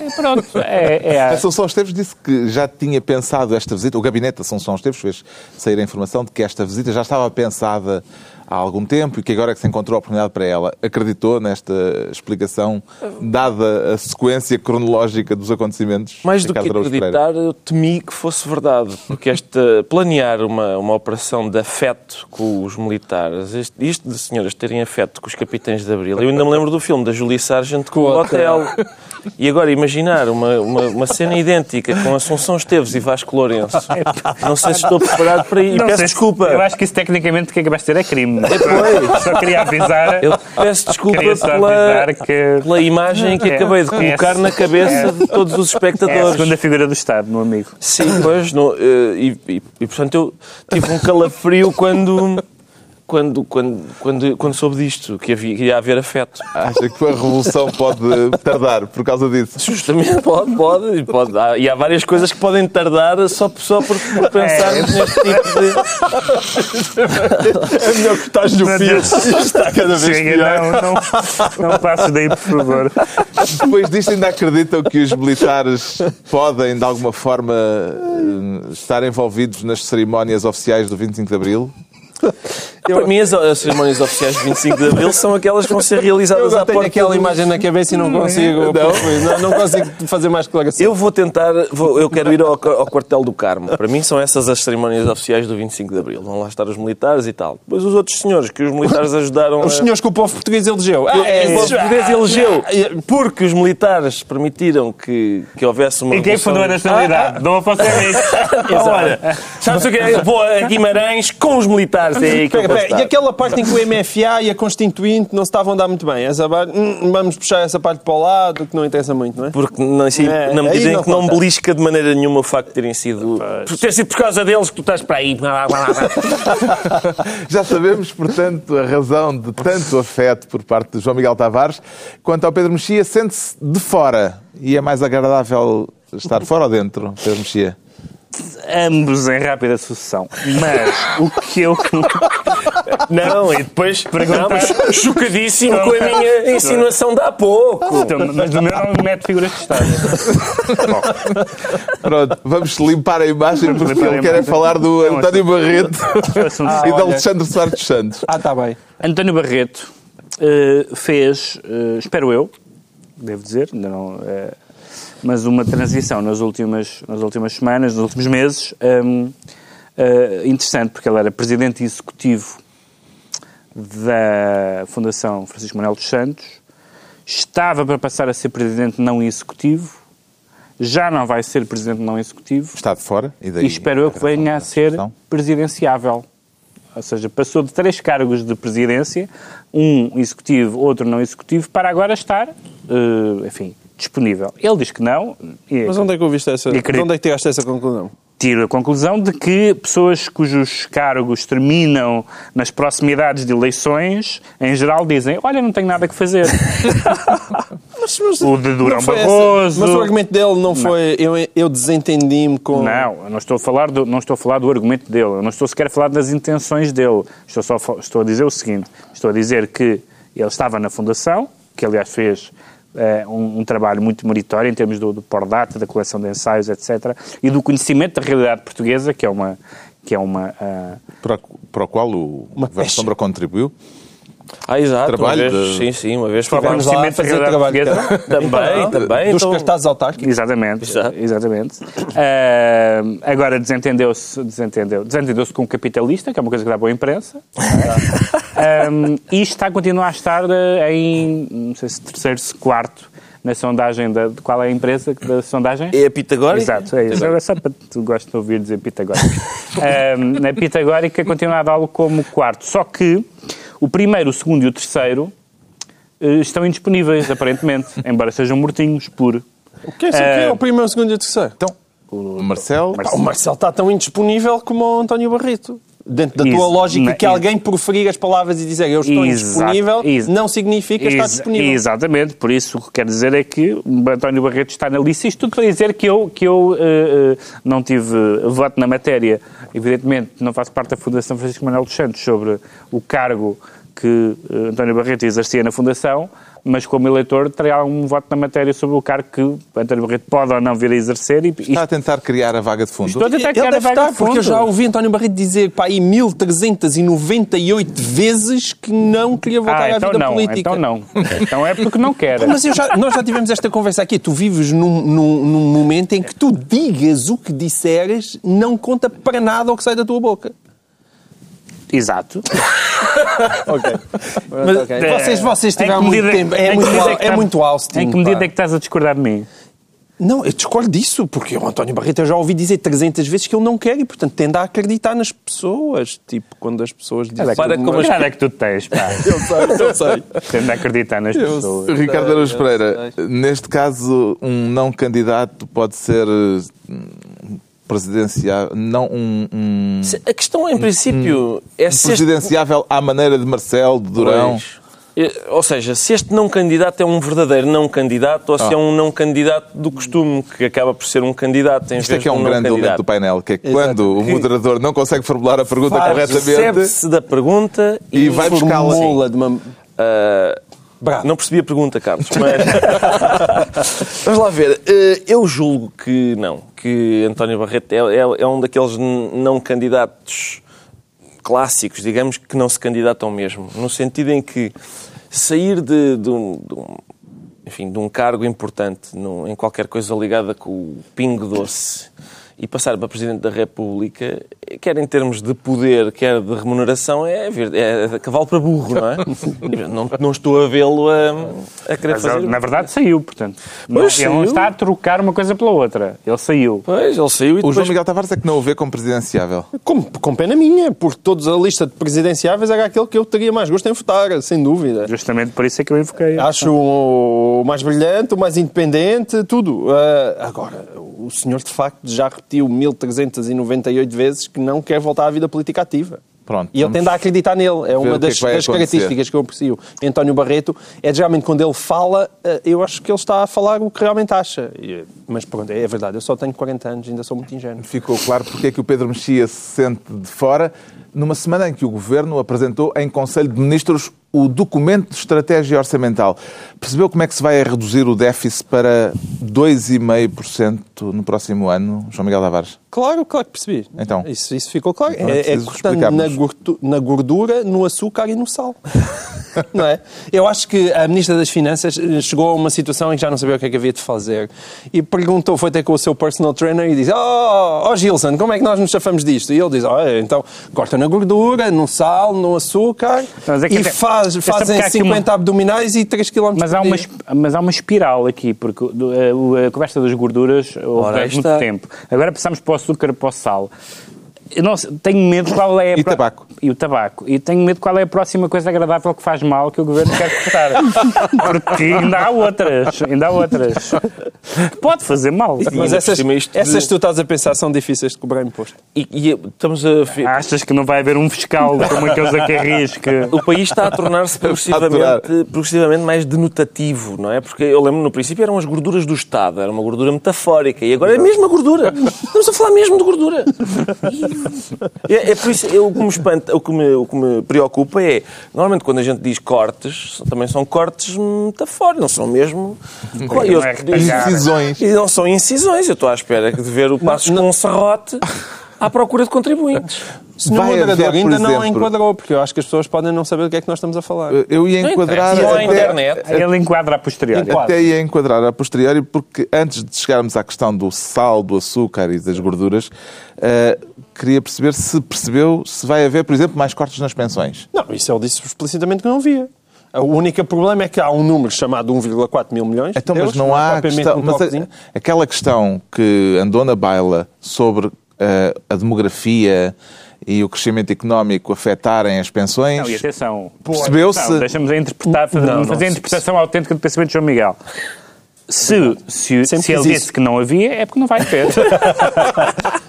É, pronto, é, é a- Assunção Esteves disse que já tinha pensado esta visita, o gabinete de Assunção Esteves fez sair a informação de que esta visita já estava pensada há algum tempo e que agora é que se encontrou a oportunidade para ela. Acreditou nesta explicação, dada a sequência cronológica dos acontecimentos? Mais do que acreditar, eu temi que fosse verdade, porque esta, planear uma, uma operação de afeto com os militares, este- isto de senhoras terem afeto com os capitães de Abril, eu ainda me lembro do filme da Julie Sargent com o hotel. *laughs* E agora imaginar uma, uma, uma cena idêntica com Assunção Esteves e Vasco Lourenço. *laughs* Não sei se estou preparado para ir. Peço se- desculpa. Eu acho que isso tecnicamente o que é que vais ter é crime. Só queria avisar. Eu peço desculpa pela, que- pela imagem que É. acabei de colocar É. na cabeça de todos os É a espectadores. segunda figura do Estado, meu amigo. Sim, pois, no, eh, e, e- e, portanto eu tive um calafrio quando, quando, quando, quando, quando soube disto, que, havia, que ia haver afeto. Acha que a revolução pode tardar por causa disso? Justamente, pode, pode, e pode. Há- E há várias coisas que podem tardar só, só por, por pensarmos neste tipo de. É melhor que estás no Meu fio. Está cada vez Chega, pior. não, não, não passes daí, por favor. Depois disto ainda acreditam que os militares podem, de alguma forma, eh, estar envolvidos nas cerimónias oficiais do 25 de Abril? Para mim, as, as cerimónias oficiais de 25 de Abril são aquelas que vão ser Eu realizadas à tenho porta aquela do- imagem na cabeça e não consigo. Não, não consigo fazer mais declaração. Eu vou tentar, vou- eu quero ir ao, ao quartel do Carmo. Para mim são essas as cerimónias oficiais do 25 de Abril. Vão lá estar os militares e tal. Depois os outros senhores que os militares *laughs* ajudaram Os a... senhores que o povo português elegeu. Ah, é, o povo português elegeu porque os militares permitiram que, que houvesse uma E quem fundou a nacionalidade? Não fosse *laughs* Exato. Olha, sabes o que é? Vou a Guimarães com os militares. É aí que eu E aquela parte em que o MFA e a Constituinte não se estavam a dar muito bem? Essa parte, hum, vamos puxar essa parte para o lado, que não interessa muito, não é? Porque na, assim, É, na medida em não que não belisca de maneira nenhuma o facto de terem sido. Por ter sido por causa deles que tu estás para aí. *laughs* Já sabemos, portanto, a razão de tanto afeto por parte de João Miguel Tavares. Quanto ao Pedro Mexia, sente-se de fora. E é mais agradável estar fora ou dentro, Pedro Mexia? Ambos em rápida sucessão. Mas o que eu. *laughs* Não, e depois mas chocadíssimo com a minha insinuação de há pouco. Então, Mas no meu não mete figuras de Estado. Pronto, vamos limpar a imagem Vamos porque ele quer é falar do Não, António Barreto Assunto *laughs* e de Alexandre Soares dos Santos. Ah, está bem. António Barreto eh, fez, eh, espero eu, devo dizer, ainda não, eh, mas uma transição nas últimas, nas últimas semanas, nos últimos meses, ehm, eh, interessante, porque ele era presidente executivo da Fundação Francisco Manuel dos Santos, estava para passar a ser presidente não executivo, já não vai ser presidente não executivo, Está de fora e daí. e espero eu que venha a ser presidenciável. Ou seja, passou de três cargos de presidência, um executivo, outro não executivo, para agora estar, eh, enfim, disponível. Ele diz que não, e Mas onde é que ouviste essa... E Onde é que tiraste essa conclusão? tiro a conclusão de que pessoas cujos cargos terminam nas proximidades de eleições, em geral dizem, olha, não tenho nada que fazer. *laughs* Mas, mas, O de Durão não Barroso. Mas o argumento dele não foi... Eu, eu desentendi-me com... Não, eu não estou a falar do, não estou a falar do argumento dele, eu não estou sequer a falar das intenções dele. Estou só estou a dizer o seguinte, estou a dizer que ele estava na fundação, que aliás fez eh, um, um trabalho muito meritório em termos do, do Pordata, da coleção de ensaios, etc., e do conhecimento da realidade portuguesa, que é uma que é uma ah, Para, para o qual o Uma. Sombra contribuiu. Ah, exato. Trabalho uma vez, de- Sim, sim, uma vez Vamos lá da fazer trabalho. *laughs* Também, também. Dos então- cartazes autárquicos. Exatamente, Exato. exatamente. Ah, agora desentendeu-se desentendeu, desentendeu-se com o capitalista, que é uma coisa que dá boa imprensa. Ah, *laughs* e está a continuar a estar eh, em, não sei se terceiro, se quarto, na sondagem da, de qual é a empresa da sondagem? É a Pitagórica? Exato, é isso. Agora só para tu gostas de ouvir dizer pitagórica. Ah, *laughs* na pitagórica continua a dá-lo como quarto. Só que o primeiro, o segundo e o terceiro eh, estão indisponíveis, aparentemente, *laughs* embora sejam mortinhos por O que é, isso? o que é o primeiro, o segundo e o terceiro? Então, o Marcelo. Pá, o Marcelo está tão indisponível como o António Barreto. Dentro da tua lógica, que alguém proferir as palavras e dizer eu estou indisponível, não significa estar disponível. Exatamente, por isso o que quer dizer é que António Barreto está na lista. Isto tudo para dizer que eu, que eu eh, não tive voto na matéria. Evidentemente, não faço parte da Fundação Francisco Manuel dos Santos sobre o cargo que eh, António Barreto exercia na Fundação, mas como eleitor terá um voto na matéria sobre o cargo que António Barreto pode ou não vir a exercer. E, Está isto, a tentar criar a vaga de fundo. Estou a tentar Ele criar a deve vaga estar, de fundo. porque eu já ouvi António Barreto dizer pá, aí 1398 vezes que não queria voltar ah, à então vida não, política. então não. Então é porque não quer. Mas eu já- nós já tivemos esta conversa aqui. Tu vives num, num- num momento em que tu digas o que disseres não conta para nada o que sai da tua boca. Exato. *laughs* Ok. Mas, Ok. eh, Vocês, vocês tiveram muito medida- tempo. em É que muito, que é muito Austin. Em que medida pá. é que estás a discordar de mim? Não, eu discordo disso, porque o António Barreto eu já ouvi dizer 300 vezes que ele não quer e, portanto, tende a acreditar nas pessoas. Tipo, quando as pessoas dizem... Olha, Para que, como as- é que tu tens, pá. *laughs* Eu sei, eu sei. Tendo a acreditar nas pessoas. Ricardo Araújo Pereira, neste caso, um não candidato pode ser presidencial, não um, um Se- A questão, em princípio, é se este... presidenciável à maneira de Marcelo, de Durão. Pois. Ou seja, se este não candidato é um verdadeiro não candidato ou se Ah. é um não candidato do costume, que acaba por ser um candidato em Isto é vez que é um um grande elemento do painel, que é que Exato. quando o moderador não consegue formular a pergunta corretamente, Recebe-se da pergunta E e, vai buscá-la. Formula de uma... Ah, Bravo. não percebi a pergunta, Carlos, mas... *laughs* Vamos lá ver. Eh, Eu julgo que não, que António Barreto é, é- é um daqueles não candidatos clássicos, digamos, que não se candidatam mesmo. No sentido em que sair de, de um, de um- enfim, de um cargo importante em qualquer coisa ligada com o pingo doce e passar para Presidente da República, quer em termos de poder, quer de remuneração, é, ver- é cavalo para burro, não é? *laughs* não, não estou a vê-lo a, a querer Mas fazer... na verdade saiu, portanto. Não, ele não está a trocar uma coisa pela outra. Ele saiu. Pois, ele saiu e o João depois... Miguel Tavares é que não o vê como presidenciável. Com, com pena minha, porque todos a lista de presidenciáveis era aquele que eu teria mais gosto em votar, sem dúvida. Justamente por isso é que eu invoquei. Acho o mais brilhante, o mais independente, tudo. Ah, agora, o senhor de facto já repetiu 1398 vezes que não quer voltar à vida política ativa. Pronto, E ele tende a acreditar nele. É uma que é das, que vai das acontecer. características que eu aprecio. em António Barreto é geralmente quando ele fala, ah, eu acho que ele está a falar o que realmente acha. Mas pronto, é verdade, eu só tenho 40 anos, ainda sou muito ingênuo. Ficou claro porque é que o Pedro Mexia se sente de fora numa semana em que o Governo apresentou em Conselho de Ministros o documento de estratégia orçamental. Percebeu como é que se vai reduzir o déficit para 2,5% no próximo ano, João Miguel Tavares? Claro, claro que percebi. Então? Isso, isso ficou claro. Não é é é cortando na, explicarmos. gordu- na gordura, no açúcar e no sal. *laughs* não é? Eu acho que a Ministra das Finanças chegou a uma situação em que já não sabia o que é que havia de fazer. E perguntou, foi até com o seu personal trainer e disse: Oh, oh Gilson, como é que nós nos chafamos disto? E ele diz: oh, então corta na gordura, no sal, no açúcar é e faz, fazem porque há aqui 50 abdominais e 3 km Mas há, uma, mas há uma espiral aqui, porque a, o- a conversa das gorduras houve muito tempo. Agora passamos para o açúcar, para o sal. Eu não sei, tenho medo qual é a E pro- tabaco. E o tabaco. E tenho medo qual é a próxima coisa agradável que faz mal que o governo quer cortar. *laughs* Porque ainda há outras. Ainda há outras. Pode fazer mal. Mas ainda por essas, cima isto de- essas que tu estás a pensar são difíceis de cobrar imposto. E, e estamos a. Achas que não vai haver um fiscal como aqueles a que... O país está a tornar-se *laughs* progressivamente, progressivamente mais denotativo, não é? Porque eu lembro no princípio eram as gorduras do Estado, era uma gordura metafórica, e agora é a mesma gordura. Estamos a falar mesmo de gordura. *laughs* É, é por isso, eu, o, que me espanta, o, que me, o que me preocupa é, normalmente quando a gente diz cortes, também são cortes metafóricos, não são mesmo. Eu- Não é retalhar. Incisões. e não são incisões. Eu estou à espera de ver o Passos com um serrote *laughs* à procura de contribuintes. Senhor Vai moderador, haver, ainda não a exemplo- enquadrou, porque eu acho que as pessoas podem não saber do que é que nós estamos a falar. Eu ia Não enquadrar não há até, internet. Ele enquadra a posteriori. Até ia enquadrar a posteriori, porque antes de chegarmos à questão do sal, do açúcar e das gorduras, eh, queria perceber se percebeu se vai haver, por exemplo, mais cortes nas pensões. Não, isso ele disse explicitamente que não via. O único problema é que há um número chamado 1,4 mil milhões. Então, mas euros, não há propriamente questão. um Mas a- toquezinho. aquela questão que andou na baila sobre a demografia e o crescimento económico afetarem as pensões. Não, e atenção. Percebeu-se- Não, Deixa-nos a interpretar, fazer, Não, não, fazer a interpretação autêntica do pensamento de João Miguel. Se, se, Sempre se ele disse isso. que não havia, é porque não vai ter. *laughs*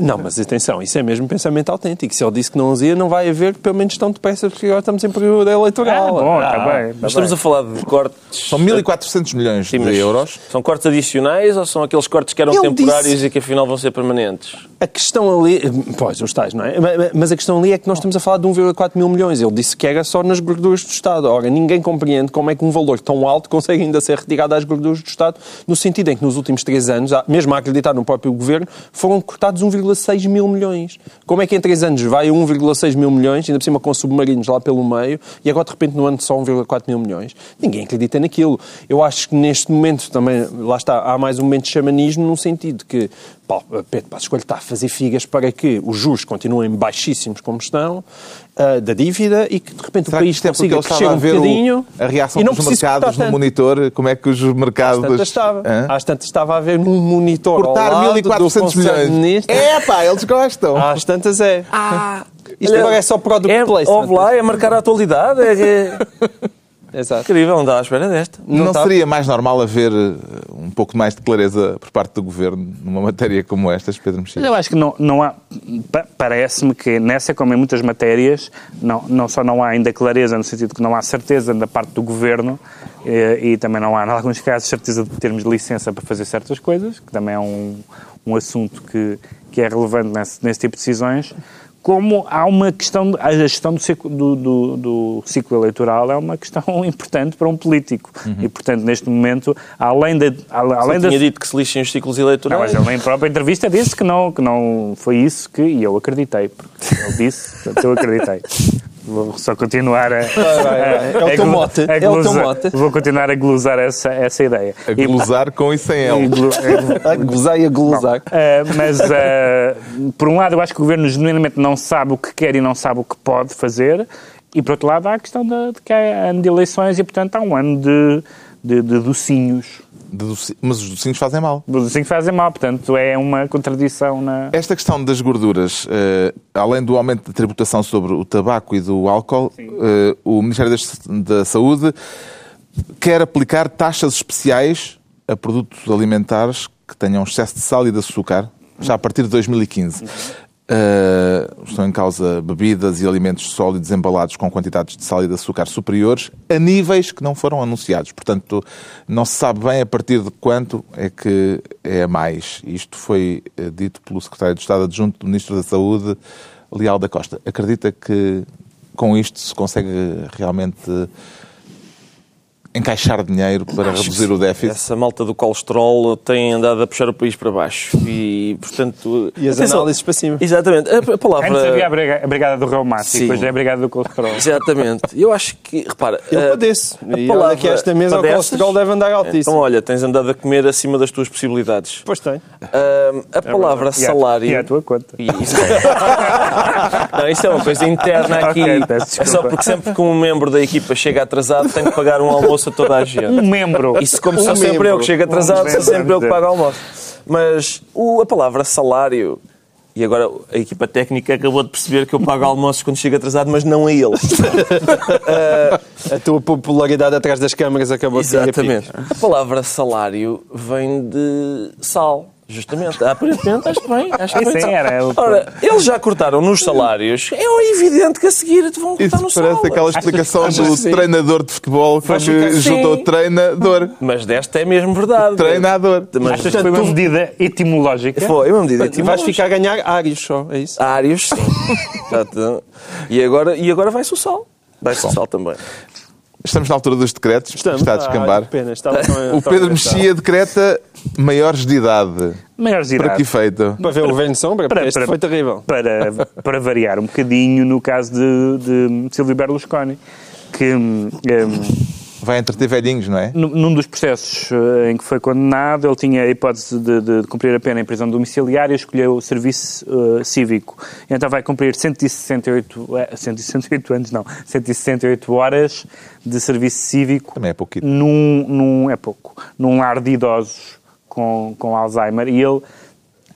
Não, mas atenção, isso é mesmo pensamento autêntico. Se ele disse que não havia, não vai haver, pelo menos tão depressa, porque agora estamos em período ah, eleitoral. bom, está Ah, bem. tá Mas estamos bem. a falar de cortes. São 1.400 milhões Sim, de euros. São cortes adicionais ou são aqueles cortes que eram Ele temporários disse- e que afinal vão ser permanentes? A questão ali, pois, os tais, não é? Ma- Mas a questão ali é que nós estamos a falar de 1,4 mil milhões. Ele disse que era só nas gorduras do Estado. Ora, ninguém compreende como é que um valor tão alto consegue ainda ser retirado às gorduras do Estado, no sentido em que nos últimos três anos, mesmo a acreditar no próprio governo, foram cortados 1,6 mil milhões. Como é que em três anos vai 1,6 mil milhões, ainda por cima com submarinos lá pelo meio, e agora de repente no ano só 1,4 mil milhões? Ninguém acredita naquilo. Eu acho que neste momento também, lá está, há mais um momento de xamanismo, no sentido que Pedro Passos Coelho está a fazer figas para que os juros continuem baixíssimos como estão, ah, da dívida, e que de repente Será o que país é consiga ele crescer um ver bocadinho o, a reação e não dos mercados no tanto. monitor? Como é que os mercados... Às tantas estava. Hã? Às tantas estava a ver num monitor Cortar ao lado do 1.400 Conselho de milhões. É pá, eles gostam. Às tantas é. Ah, Isto agora é só product é, placement. Ouve lá, é marcar a atualidade. É, é *laughs* Exato. incrível, não estava à espera desta. Não, não seria mais normal haver eh, um pouco mais de clareza por parte do Governo numa matéria como esta, Pedro Mexia? eu acho que não, não há. pa- Parece-me que nessa, como em muitas matérias, não, não só não há ainda clareza, no sentido que não há certeza da parte do governo eh, e também não há, em alguns casos, certeza de termos licença para fazer certas coisas, que também é um, um assunto que, que é relevante nesse, nesse tipo de decisões. Como há uma questão, a gestão do ciclo, do, do- do ciclo eleitoral é uma questão *laughs* importante para um político. E, portanto, neste momento, além da. Além da tinha dito que se lixem os ciclos não, eleitorais. mas ele em própria entrevista disse que não, que não foi isso que. E eu acreditei, porque ele disse, portanto eu acreditei. *laughs* Vou só continuar a. vai, vai. *laughs* É o teu mote, a é o teu glosar- mote. Vou continuar a glosar essa, essa ideia. A glosar com e sem E, glo- é- A gozar e a glosar. eh, mas, eh, por um lado, eu acho que o governo genuinamente não sabe o que quer e não sabe o que pode fazer, e por outro lado, há a questão de, de que há ano de eleições e, portanto, há um ano de, de, de docinhos. Mas os docinhos fazem mal. Os docinhos fazem mal, portanto, é uma contradição na. Esta questão das gorduras, eh, além do aumento da tributação sobre o tabaco e do álcool, eh, o Ministério da Saúde quer aplicar taxas especiais a produtos alimentares que tenham excesso de sal e de açúcar, já a partir de 2015. Eh, estão em causa bebidas e alimentos sólidos embalados com quantidades de sal e de açúcar superiores a níveis que não foram anunciados. Portanto, não se sabe bem a partir de quanto é que é mais. Isto foi eh, dito pelo Secretário de Estado Adjunto do Ministro da Saúde, Leal da Costa. Acredita que com isto se consegue realmente encaixar dinheiro para reduzir o déficit. Essa malta do colesterol tem andado a puxar o país para baixo e, portanto... E as atenção, análises para cima. Exatamente. A, a palavra... Antes havia a briga- a brigada do reumático, Sim. depois é a brigada do colesterol. Exatamente. Eu acho que, repara... Eu a- padeço. a E olha que esta mesa o padeces? colesterol deve andar altíssimo. Então, olha, tens andado a comer acima das tuas possibilidades. Pois tem. A palavra E à- salário... E à tua conta. E isso, *laughs* não, isso é uma coisa interna *laughs* aqui. Ok, peço é só porque sempre que um membro da equipa chega atrasado tem que pagar um *laughs* almoço a toda a gente. Um membro. Isso como Um sou sempre membro. eu que chego atrasado, Um sou sempre eu que pago almoço. Mas o- a palavra salário... E agora a equipa técnica acabou de perceber que eu pago almoços quando chego atrasado, mas não a eles. *laughs* A tua popularidade atrás das câmaras acabou de a pique. Exatamente. A palavra salário vem de sal. Justamente. Aparentemente, acho que bem. Acho que sal. era o- Ora, eles já cortaram nos salários. É evidente que a seguir te vão cortar Isso no sal. parece aquela explicação achas do sim? treinador de futebol que juntou Sim. treinador. Mas desta é mesmo verdade. Treinador. Mas Achas que foi uma medida etimológica? foi uma medida Vais etimológica. ficar a ganhar áreos só, é isso? Áreos, sim. *laughs* Exato. e, agora, e agora vai-se o sal. Vai-se o sal também. Estamos na altura dos decretos. Estamos. Está a Ah, descambar. que pena, estava O Pedro. Mexia decreta maiores de idade. Maiores de Para que idade. efeito? Para ver o governo de sombra, porque este foi terrível. Para, para variar um bocadinho no caso de, de Silvio Berlusconi, que hum, hum, Vai entreter velhinhos, não é? num dos processos eh, em que foi condenado, ele tinha a hipótese de, de cumprir a pena em prisão domiciliária e escolheu o serviço eh, cívico. Então vai cumprir 168, eh, 168 anos, não, 168 horas de serviço cívico. Também é pouquinho. Num, num, é pouco. Num lar de idosos com, com Alzheimer. E ele...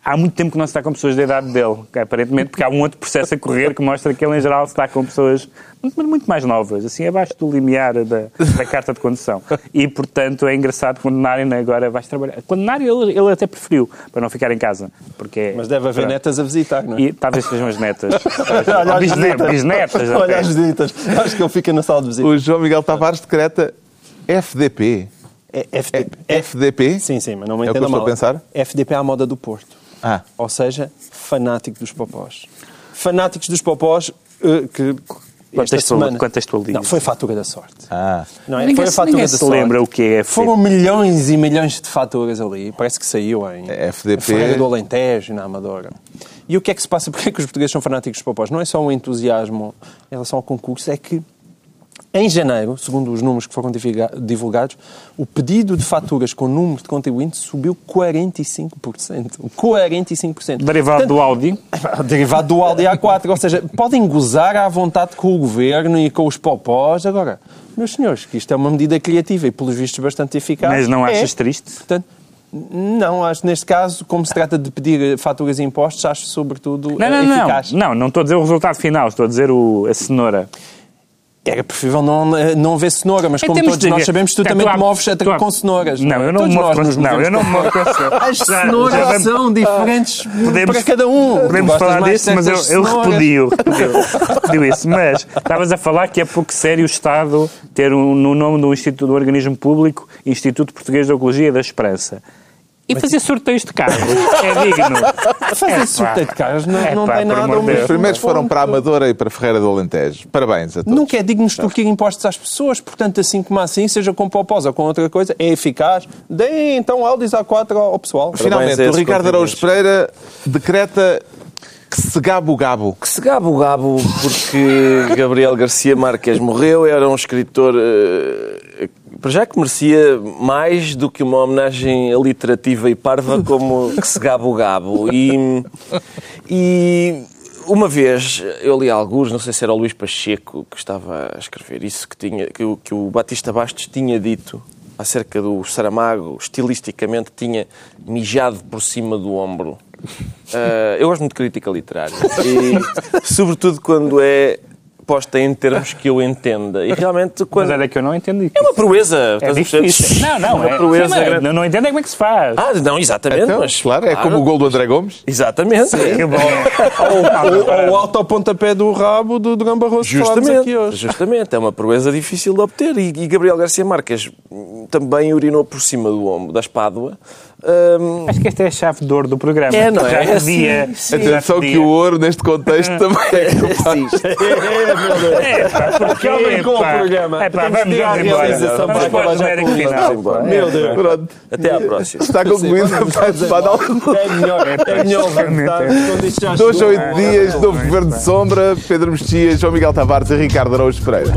Há muito tempo que não se está com pessoas da idade dele, aparentemente, porque há um outro processo a correr que mostra que ele, em geral, está com pessoas muito, muito mais novas, assim, abaixo do limiar da, da carta de condução. E, portanto, é engraçado condenarem agora vais trabalhar. Condenar ele, ele até preferiu, para não ficar em casa. Porque, Mas deve haver Pronto. netas a visitar, não é? E talvez sejam as netas. *laughs* Olha as Bisne- visitas. Bisnetas. Olha as visitas. Acho que ele fica na sala de visitas. O João Miguel Tavares decreta FDP. É É FDP. FDP? Sim, sim, mas não me É o que eu entenda estou mal. a pensar? FDP à moda do Porto. Ah, Ou seja, fanático dos popós. Fanáticos dos popós eh, que esta Contextual- semana... contextualize. Não, foi fatura da sorte. ah. Não é? Ninguém foi a fatura ninguém da se sorte. lembra o que é FDP. Foram milhões e milhões de faturas ali. Parece que saiu em É, FDP. Ferreira do Alentejo, na Amadora. E o que é que se passa? Porquê é que os portugueses são fanáticos dos popós? Não é só um entusiasmo em relação ao concurso, é que em janeiro, segundo os números que foram divulga- divulgados, o pedido de faturas com número de contribuintes subiu 45%. 45%. *laughs* Derivado do Audi. Derivado do Audi A4, ou seja, podem gozar à vontade com o governo e com os popós. Agora, meus senhores, que isto é uma medida criativa e, pelos vistos, bastante eficaz. Mas não É. achas triste? Portanto, não, acho neste caso, como se trata de pedir faturas e impostos, acho sobretudo Não, eh, não, não. eficaz. Não, não estou a dizer o resultado final, estou a dizer o, a cenoura. Era preferível não, eh, não haver cenoura, mas como todos nós sabemos, tu Portanto, também te moves com cenouras. Não, é? eu não me movo com nos Não, eu não me movo com cenouras. As cenouras são diferentes para cada um. Podemos falar disso, mas eu, eu cenouras. repudio, *laughs* isso. Mas estavas a falar que é pouco sério o Estado ter um, no nome do, Instituto, do organismo público Instituto Português de Ecologia e da Esperança. E fazer sorteios de carros é digno. *laughs* Fazer Epá. sorteio de carros não, não Epá, tem nada. Deus. Os primeiros foram para a Amadora e para Ferreira do Alentejo. Parabéns a todos. Nunca é digno extorquir impostos às pessoas, portanto, assim como assim, seja com popós ou com outra coisa, é eficaz. Deem então Audis A4 ao ao pessoal. Finalmente, Parabéns a o Ricardo Araújo Pereira decreta que se gabo o gabo. Que se gabo o gabo porque Gabriel Garcia Marques morreu, era um escritor eh, para já que merecia mais do que uma homenagem aliterativa e parva como que se gabo o gabo. E, e uma vez eu li alguns, não sei se era o Luís Pacheco que estava a escrever isso, que, tinha, que, o, que o Batista Bastos tinha dito acerca do Saramago, estilisticamente tinha mijado por cima do ombro. Uh, eu gosto muito de crítica literária e, sobretudo, quando é posta em termos que eu entenda. E realmente, Mas quando. era que eu não entendi. É uma proeza. É estás a perceber? difícil. Não, não, uma é, proeza sim, mas grande. não, não entendo é como é que se faz. Ah, não, exatamente. Então, mas, claro, é como o gol do André Gomes. Exatamente. Que bom. *laughs* Ou o autopontapé do rabo do Barroso que falámos Justamente, aqui hoje. justamente, é uma proeza difícil de obter. E, e Gabriel Garcia Marques hum, também urinou por cima do ombro, da espádua, hum, Acho que esta é a chave de ouro do programa. É, não é? Já É podia. já Atenção que o ouro, neste contexto, também é capaz. *laughs* É, pá, porque Acabem com o pá, programa. É, pá, vamos, à realização Vamos para acabar já com final. Meu Deus. Pronto. até à próxima. Está concluído. É melhor, é melhor Dois a oito dias, novo governo de sombra, Pedro Mexias, João Miguel Tavares e Ricardo Araújo Pereira.